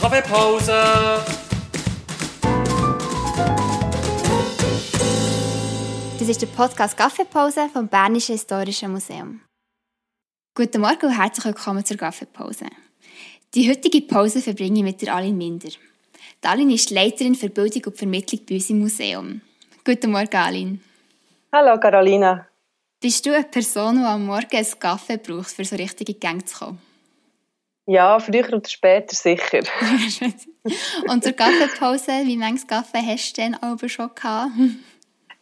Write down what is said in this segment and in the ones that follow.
Kaffeepause! Das ist der Podcast Kaffeepause vom Bernischen Historischen Museum. Guten Morgen und herzlich willkommen zur Kaffeepause. Die heutige Pause verbringe ich mit der Aline Minder. Die Aline ist Leiterin für Bildung und Vermittlung bei uns im Museum. Guten Morgen, Aline. Hallo, Carolina. Bist du eine Person, die am Morgen einen Kaffee braucht, für so richtige Gänge zu kommen? Ja, früher oder später sicher. und zur Kaffeepause, wie viele Kaffee hast du denn aber schon gehabt?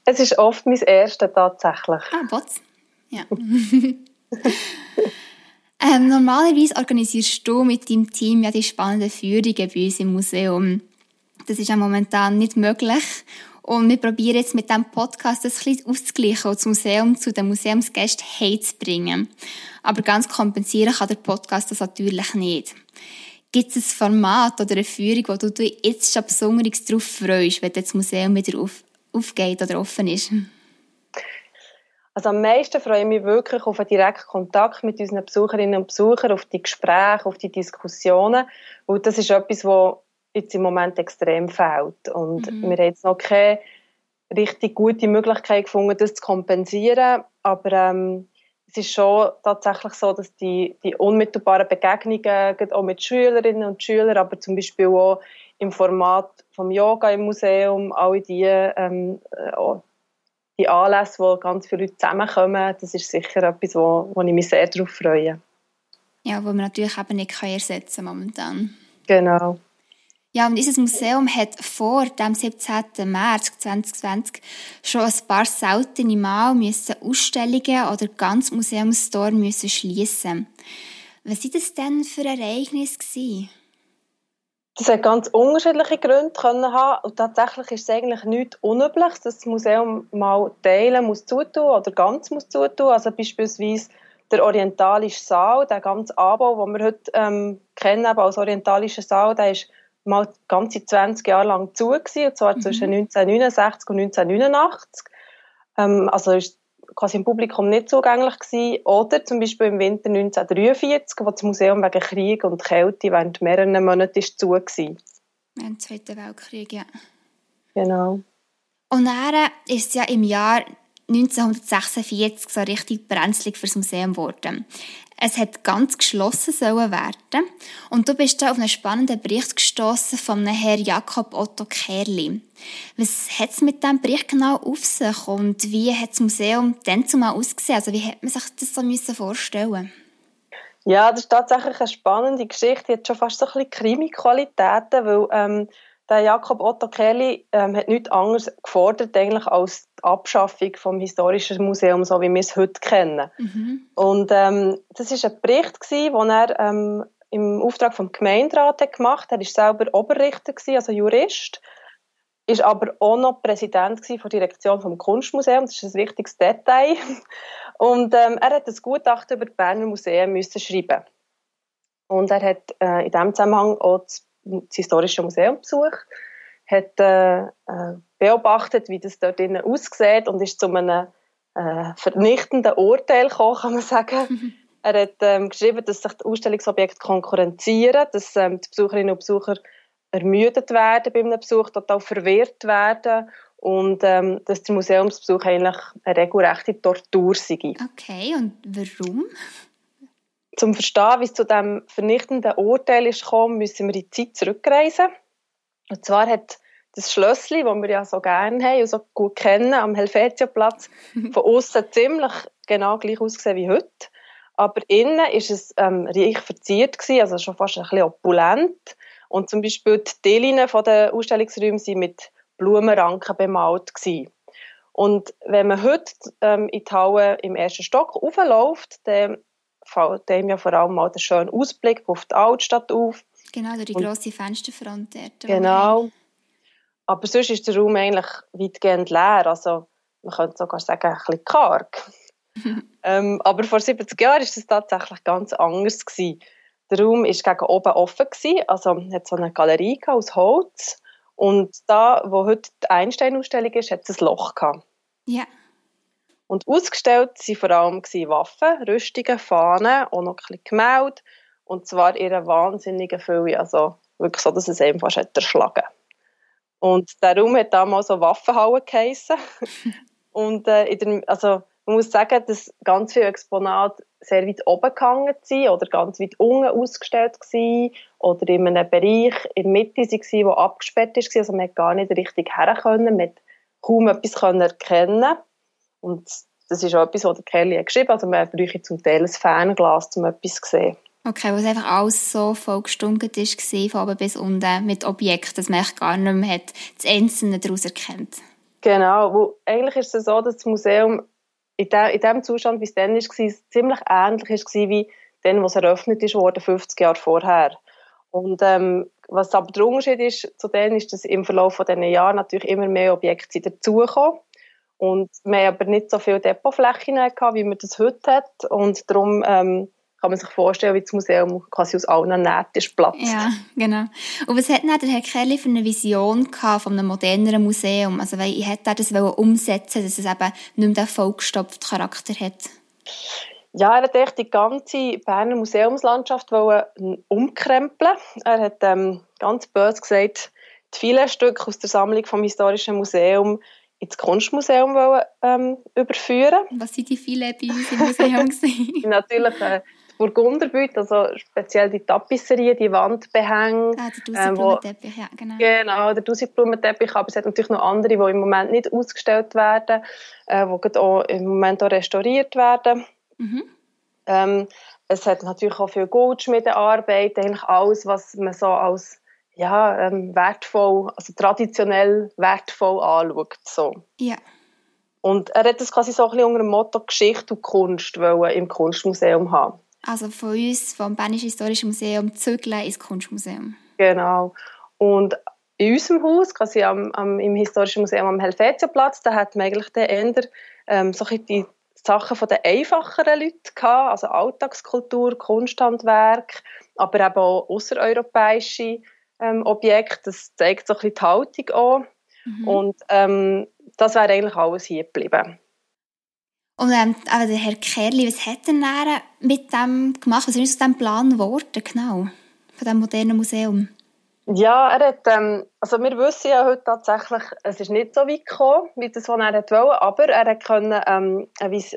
Es ist oft mein erster tatsächlich. Ah, Bots. Ja. ähm, normalerweise organisierst du mit deinem Team ja die spannenden Führungen bei uns im Museum. Das ist ja momentan nicht möglich. Und wir probieren jetzt mit diesem Podcast das ein auszugleichen und das Museum zu den Museumsgästen heimzubringen. Aber ganz kompensieren kann der Podcast das natürlich nicht. Gibt es ein Format oder eine Führung, wo du dich jetzt schon besonders darauf freust, wenn das Museum wieder auf, aufgeht oder offen ist? Also am meisten freue ich mich wirklich auf einen direkten Kontakt mit unseren Besucherinnen und Besuchern, auf die Gespräche, auf die Diskussionen. Und das ist etwas, was jetzt im Moment extrem fehlt. Und mhm. wir haben jetzt noch keine richtig gute Möglichkeit gefunden, das zu kompensieren. Aber ähm, es ist schon tatsächlich so, dass die, die unmittelbaren Begegnungen, auch mit Schülerinnen und Schülern, aber zum Beispiel auch im Format vom Yoga im Museum, alle die, ähm, die Anlässe, wo ganz viele Leute zusammenkommen, das ist sicher etwas, wo, wo ich mich sehr darauf freue. Ja, wo man natürlich eben nicht ersetzen kann momentan. Genau. Ja, und unser Museum hat vor dem 17. März 2020 schon ein paar seltene Mal müssen Ausstellungen oder ganz Museumstor müssen schließen. Was waren das denn für Ereignisse gewesen? Das hat ganz unterschiedliche Gründe können haben und tatsächlich ist es eigentlich nichts Unübliches, dass das Museum mal teilen muss zutun oder ganz muss zutun. Also beispielsweise der orientalische Saal, der ganze Anbau, den wir heute ähm, kennen als orientalischer Saal, der ist mal ganze 20 Jahre lang zu gewesen, und zwar mhm. zwischen 1969 und 1989. Ähm, also ist quasi im Publikum nicht zugänglich gewesen. Oder zum Beispiel im Winter 1943, wo das Museum wegen Krieg und Kälte während mehreren Monaten ist zu gewesen. Während dem Zweiten Weltkrieg, ja. Genau. Und dann ist es ja im Jahr 1946 so richtig brenzlig fürs Museum geworden. Es hat ganz geschlossen sollen werden und du bist da auf einen spannenden Bericht gestoßen von Herrn Jakob Otto Kerli. Was hat es mit diesem Bericht genau auf sich und wie hat das Museum dann zumal ausgesehen? Also wie hat man sich das so müssen vorstellen? Ja, das ist tatsächlich eine spannende Geschichte. Die hat schon fast so ein bisschen Krimi-Qualitäten, weil ähm, der Jakob Otto Kelly ähm, hat nichts anderes gefordert eigentlich als die Abschaffung vom historischen Museum, so wie wir es heute kennen. Mhm. Und ähm, das ist ein Bericht gewesen, den er ähm, im Auftrag vom Gemeinderat hat gemacht. Er ist selber Oberrichter gewesen, also Jurist, ist aber auch noch Präsident gewesen von der Direktion vom Kunstmuseum. Das ist ein wichtiges Detail. Und ähm, er hat das Gutachten über die Berner Museen müssen schreiben. Und er hat äh, in diesem Zusammenhang auch das das Historische Museum besucht, hat äh, äh, beobachtet, wie das dort innen aussieht und ist zu einem äh, vernichtenden Urteil gekommen, kann man sagen. er hat ähm, geschrieben, dass sich die Ausstellungsobjekte konkurrenzieren, dass ähm, die Besucherinnen und Besucher ermüdet werden bei einem Besuch, total verwirrt werden und ähm, dass der Museumsbesuch eigentlich eine regelrechte Tortur sei. Okay, und warum? Zum Verstehen, wie es zu dem vernichtenden Urteil ist gekommen, müssen wir in die Zeit zurückreisen. Und zwar hat das Schlössli, das wir ja so gerne haben und so gut kennen, am Helvetiaplatz, von außen ziemlich genau gleich ausgesehen wie heute. Aber innen ist es ähm, reich verziert gewesen, also schon fast ein bisschen opulent. Und zum Beispiel die Dielen von den Ausstellungsräumen sind mit Blumenranken bemalt gewesen. Und wenn man heute ähm, in die Halle im ersten Stock aufläuft, dann fällt dem ja vor allem mal der schöne Ausblick auf die Altstadt auf. Genau, durch die und, grosse Fensterfront dort. Genau. Aber sonst ist der Raum eigentlich weitgehend leer. Also man könnte sogar sagen, ein bisschen karg. ähm, aber vor 70 Jahren war es tatsächlich ganz anders. Gewesen. Der Raum war gegen oben offen, gewesen, also hat so eine Galerie aus Holz. Und da, wo heute die Einstein-Ausstellung ist, hat es ein Loch gehabt. Ja. Und ausgestellt waren vor allem Waffen, Rüstungen, Fahnen und noch ein bisschen Gemälde. Und zwar in einer wahnsinnigen Fülle. Also wirklich so, dass es einem fast hat erschlagen Und der Raum hat damals so Waffenhalle geheissen. und äh, in der, also man muss sagen, dass ganz viele Exponate sehr weit oben gehangen sind oder ganz weit unten ausgestellt waren oder in einem Bereich in der Mitte waren, der abgesperrt war. Also man konnte gar nicht richtig her können, man konnte kaum etwas erkennen Und das ist auch etwas, was der Kelly hat geschrieben hat. Also man bräuchte zum Teil ein Fernglas, um etwas zu sehen. Okay, wo es einfach alles so voll gestunken war, von oben bis unten, mit Objekten, dass man gar nicht mehr hat, das Einzelne daraus erkennt. Genau, wo, eigentlich ist es so, dass das Museum in, de, in dem Zustand, wie es dann war, ziemlich ähnlich war wie dann, was eröffnet ist worden, 50 Jahre vorher. Und ähm, was aber der Unterschied ist zu denen, ist, dass im Verlauf von diesen Jahren natürlich immer mehr Objekte dazukommen. Und wir haben aber nicht so viele Depotflächen gehabt, wie man das heute hat. Und darum ähm, kann man sich vorstellen, wie das Museum quasi aus allen Nähten ist Platz. Ja, genau. Und was hat denn der Herr Kelly für eine Vision gehabt von einem moderneren Museum? Also, weil ich hätte das umsetzen dass es eben nicht mehr den vollgestopften Charakter hat. Ja, er wollte die ganze Berner Museumslandschaft umkrempeln. Er hat ähm, ganz böse gesagt, die vielen Stücke aus der Sammlung vom Historischen Museum ins Kunstmuseum wollen, ähm, überführen. Was sind die vielen bei uns im Museum? Natürlich äh, Burgunderbüte, also speziell die Tapisserie, die Wandbehänge. Ah, der Dusigblumenteppich, ähm, ja, genau. Genau, der Dusigblumenteppich, aber es hat natürlich noch andere, die im Moment nicht ausgestellt werden, äh, die auch im Moment auch restauriert werden. Mhm. Ähm, es hat natürlich auch viel Goldschmiedearbeit, eigentlich alles, was man so als ja, ähm, wertvoll, also traditionell wertvoll anschaut. So. Ja. Und er hat das quasi so ein bisschen unter dem Motto Geschichte und Kunst im Kunstmuseum haben. Also von uns, vom Bernischen Historischen Museum, zügeln ins Kunstmuseum. Genau. Und in unserem Haus, quasi am, am, im Historischen Museum am Helvetiaplatz, da hat man eigentlich dann eher ähm, so die Sachen von den einfacheren Leuten gehabt, also Alltagskultur, Kunsthandwerk, aber eben auch außereuropäische ähm, Objekte. Das zeigt so ein bisschen die Haltung an. Mhm. Und ähm, das wäre eigentlich alles hier geblieben. Und ähm, aber der Herr Kerli, was hat er mit dem gemacht? Was ist aus diesem Plan geworden, genau, von diesem modernen Museum? Ja, er hat, ähm, also wir wissen ja heute tatsächlich, es ist nicht so weit gekommen, wie das, was er wollte, aber er hat können, ähm,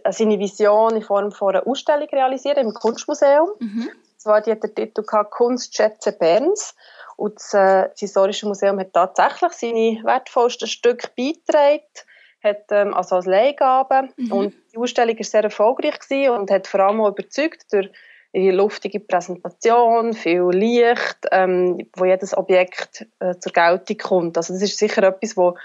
seine Vision in Form von einer Ausstellung realisieren im Kunstmuseum. Mhm. Zwar die hat der Titel gehabt, Kunstschätze Berns. Und das, äh, das Historische Museum hat tatsächlich seine wertvollsten Stücke beigetragen hat, ähm, also als Leihgabe. Mhm. Und die Ausstellung war sehr erfolgreich gewesen und hat vor allem auch überzeugt durch ihre luftige Präsentation, viel Licht, ähm, wo jedes Objekt äh, zur Geltung kommt. Also das ist sicher etwas, wo,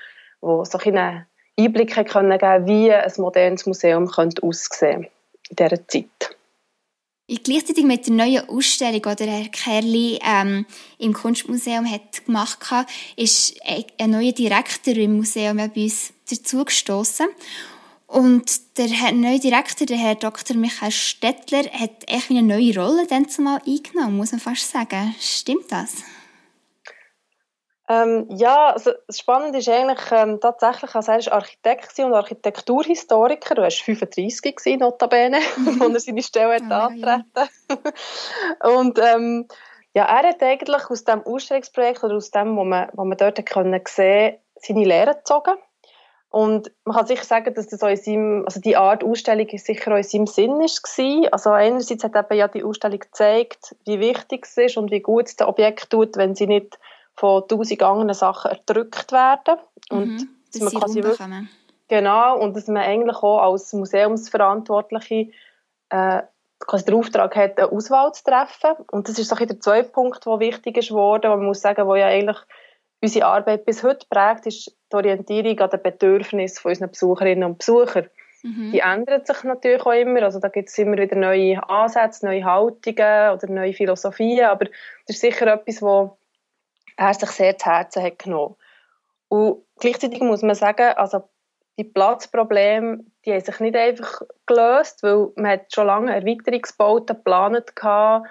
wo so einen Einblick können geben wie ein modernes Museum könnte aussehen in dieser Zeit. Gleichzeitig mit der neuen Ausstellung, die Herr Kerli ähm, im Kunstmuseum hat gemacht hat, ist ein neuer Direktor im Museum bei uns dazugestoßen. Und der neue Direktor, der Herr Dr. Michael Stettler, hat echt eine neue Rolle dann zumal eingenommen, muss man fast sagen. Stimmt das? Ähm, ja, also das Spannende ist eigentlich ähm, tatsächlich, also er ist Architekt und Architekturhistoriker. Du warst 35 gewesen, notabene, mhm. als er seine Stelle hat ah, antreten. Und ähm, ja, er hat eigentlich aus dem Ausstellungsprojekt oder aus dem, was man, was man dort können sehen, seine Lehre gezogen. Und man kann sicher sagen, dass das auch in seinem, also die Art Ausstellung sicher auch in seinem Sinn war. Also einerseits hat eben ja die Ausstellung gezeigt, wie wichtig es ist und wie gut es das Objekt tut, wenn sie nicht von tausend anderen Sachen erdrückt werden. Und mhm, dass man quasi wirklich, Genau, und dass man eigentlich auch als Museumsverantwortliche äh, quasi den Auftrag hat, eine Auswahl zu treffen. Und das ist so der zweite Punkt, der wichtig ist worden, wo man muss sagen, wo ja eigentlich unsere Arbeit bis heute prägt, ist die Orientierung an den Bedürfnissen unserer Besucherinnen und Besucher. Mhm. Die ändern sich natürlich auch immer. Also da gibt es immer wieder neue Ansätze, neue Haltungen oder neue Philosophien. Aber das ist sicher etwas, wo er sich sehr zu Herzen hat genommen. Und gleichzeitig muss man sagen, also die Platzprobleme, die haben sich nicht einfach gelöst, weil man hat schon lange Erweiterungsbauten geplant hatte.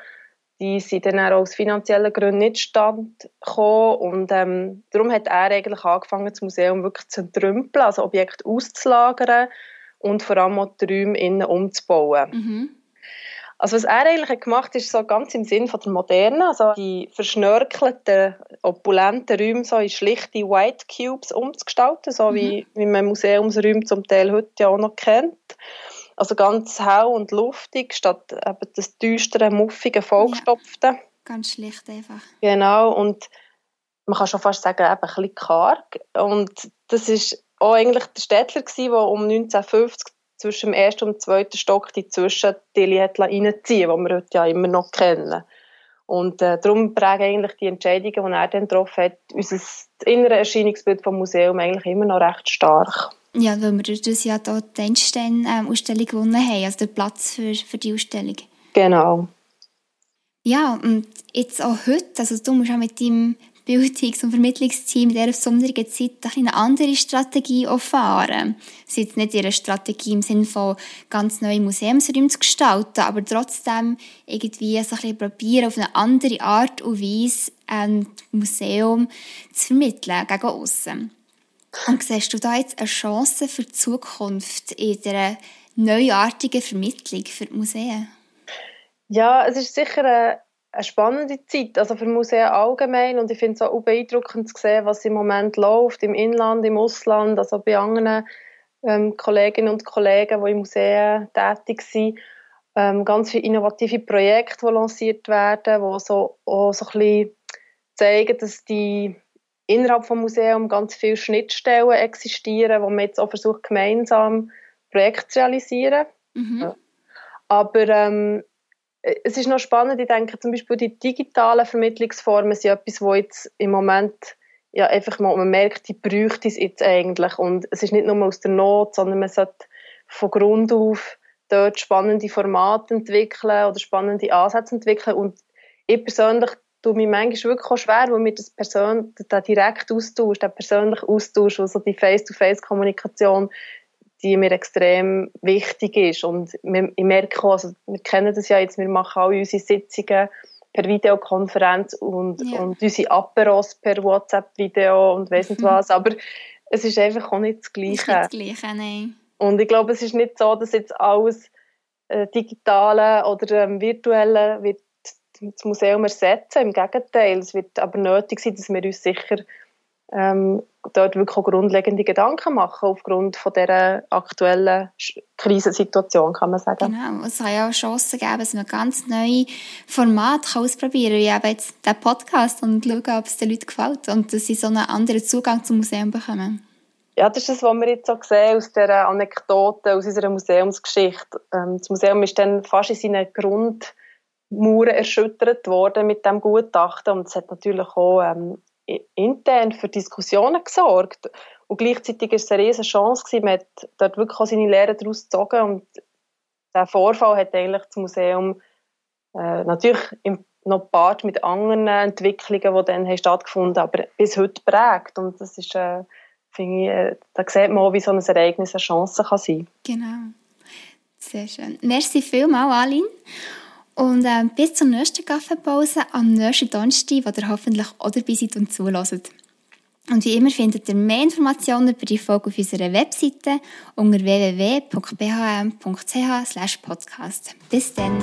Die sind dann auch aus finanziellen Gründen nicht stand. Und ähm, darum hat er eigentlich angefangen, das Museum wirklich zu entrümpeln, also Objekte auszulagern und vor allem auch die Räume innen umzubauen. Mhm. Also was er eigentlich gemacht hat, ist so ganz im Sinn von der Moderne, also die verschnörkelten, opulenten Räume so in schlichte White Cubes umzugestalten, so mhm. wie, wie man Museumsräume zum Teil heute ja auch noch kennt. Also ganz hell und luftig, statt eben das düstere, muffige, vollgestopfte. Ja, ganz schlicht einfach. Genau, und man kann schon fast sagen, eben ein bisschen karg. Und das ist auch eigentlich der Städtler der um 1950 zwischen dem ersten und dem zweiten Stock die Zwischenteile hat reinziehen die wir heute ja immer noch kennen. Und äh, darum prägen eigentlich die Entscheidungen, die er dann getroffen hat, unser innere Erscheinungsbild vom Museum eigentlich immer noch recht stark. Ja, weil wir durch das ja hier die Einstein-Ausstellung ähm, gewonnen haben, also den Platz für, für die Ausstellung. Genau. Ja, und jetzt auch heute, also du musst auch mit deinem Bildungs- und Vermittlungsteam in dieser besonderen Zeit eine andere Strategie fahren. Es ist nicht ihre Strategie im Sinne von ganz neue Museumsräume zu gestalten, aber trotzdem irgendwie so ein bisschen probieren, auf eine andere Art und Weise ein Museum zu vermitteln gegen aussen. Und siehst du da jetzt eine Chance für die Zukunft in dieser neuartigen Vermittlung für die Museen? Ja, es ist sicher eine, eine spannende Zeit, also für Museen allgemein und ich finde es auch beeindruckend zu sehen, was im Moment läuft, im Inland, im Ausland, also bei anderen ähm, Kolleginnen und Kollegen, die in Museen tätig sind. Ähm, ganz viele innovative Projekte, die lanciert werden, die so, auch so ein bisschen zeigen, dass die innerhalb des Museums ganz viele Schnittstellen existieren, wo man jetzt auch versucht, gemeinsam Projekte zu realisieren. Mhm. Ja. Aber ähm, es ist noch spannend, ich denke zum Beispiel die digitalen Vermittlungsformen sind etwas, wo jetzt im Moment ja einfach mal, man merkt, die bräuchte es jetzt eigentlich. Und es ist nicht nur aus der Not, sondern man sollte von Grund auf dort spannende Formate entwickeln oder spannende Ansätze entwickeln. Und ich persönlich tue mich manchmal wirklich auch schwer, weil mir das Person, der direkte Austausch, der persönliche Austausch, also die Face-to-Face-Kommunikation, die mir extrem wichtig ist. Und ich merke auch, also wir kennen das ja jetzt, wir machen alle unsere Sitzungen per Videokonferenz und, ja. und unsere Aperos per WhatsApp-Video und weiss nicht was, aber es ist einfach auch nicht das Gleiche. Nicht das Gleiche, nein. Und ich glaube, es ist nicht so, dass jetzt alles äh, Digitale oder ähm, Virtuelle wird das Museum ersetzen. Im Gegenteil, es wird aber nötig sein, dass wir uns sicher ähm, dort wirklich auch grundlegende Gedanken machen aufgrund von dieser aktuellen Krisensituation, kann man sagen. Genau, es soll ja auch Chancen geben, dass man ganz neue Formate ausprobieren kann, wie eben jetzt der Podcast und schauen, ob es den Leuten gefällt und dass sie so einen anderen Zugang zum Museum bekommen. Ja, das ist das, was wir jetzt auch sehen aus dieser Anekdote, aus unserer Museumsgeschichte. Ähm, das Museum ist dann fast in seinen Grundmauern erschüttert worden mit dem Gutachten und es hat natürlich auch ähm, intern für Diskussionen gesorgt. Und gleichzeitig war es eine riesige Chance, gewesen. man hat dort wirklich auch seine Lehren daraus gezogen und der Vorfall hat eigentlich das Museum äh, natürlich im, noch Part mit anderen Entwicklungen, die dann haben stattgefunden haben, aber bis heute prägt. Und das ist, äh, finde ich, äh, da sieht man auch, wie so ein Ereignis eine Chance kann sein kann. Genau. Sehr schön. Merci vielmals, Aline. Und äh, bis zur nächsten Kaffeepause am nächsten Donnerstag, wo ihr hoffentlich auch dabei seid und zuhört. Und wie immer findet ihr mehr Informationen über die Folge auf unserer Webseite unter www.bhm.ch podcast. Bis dann!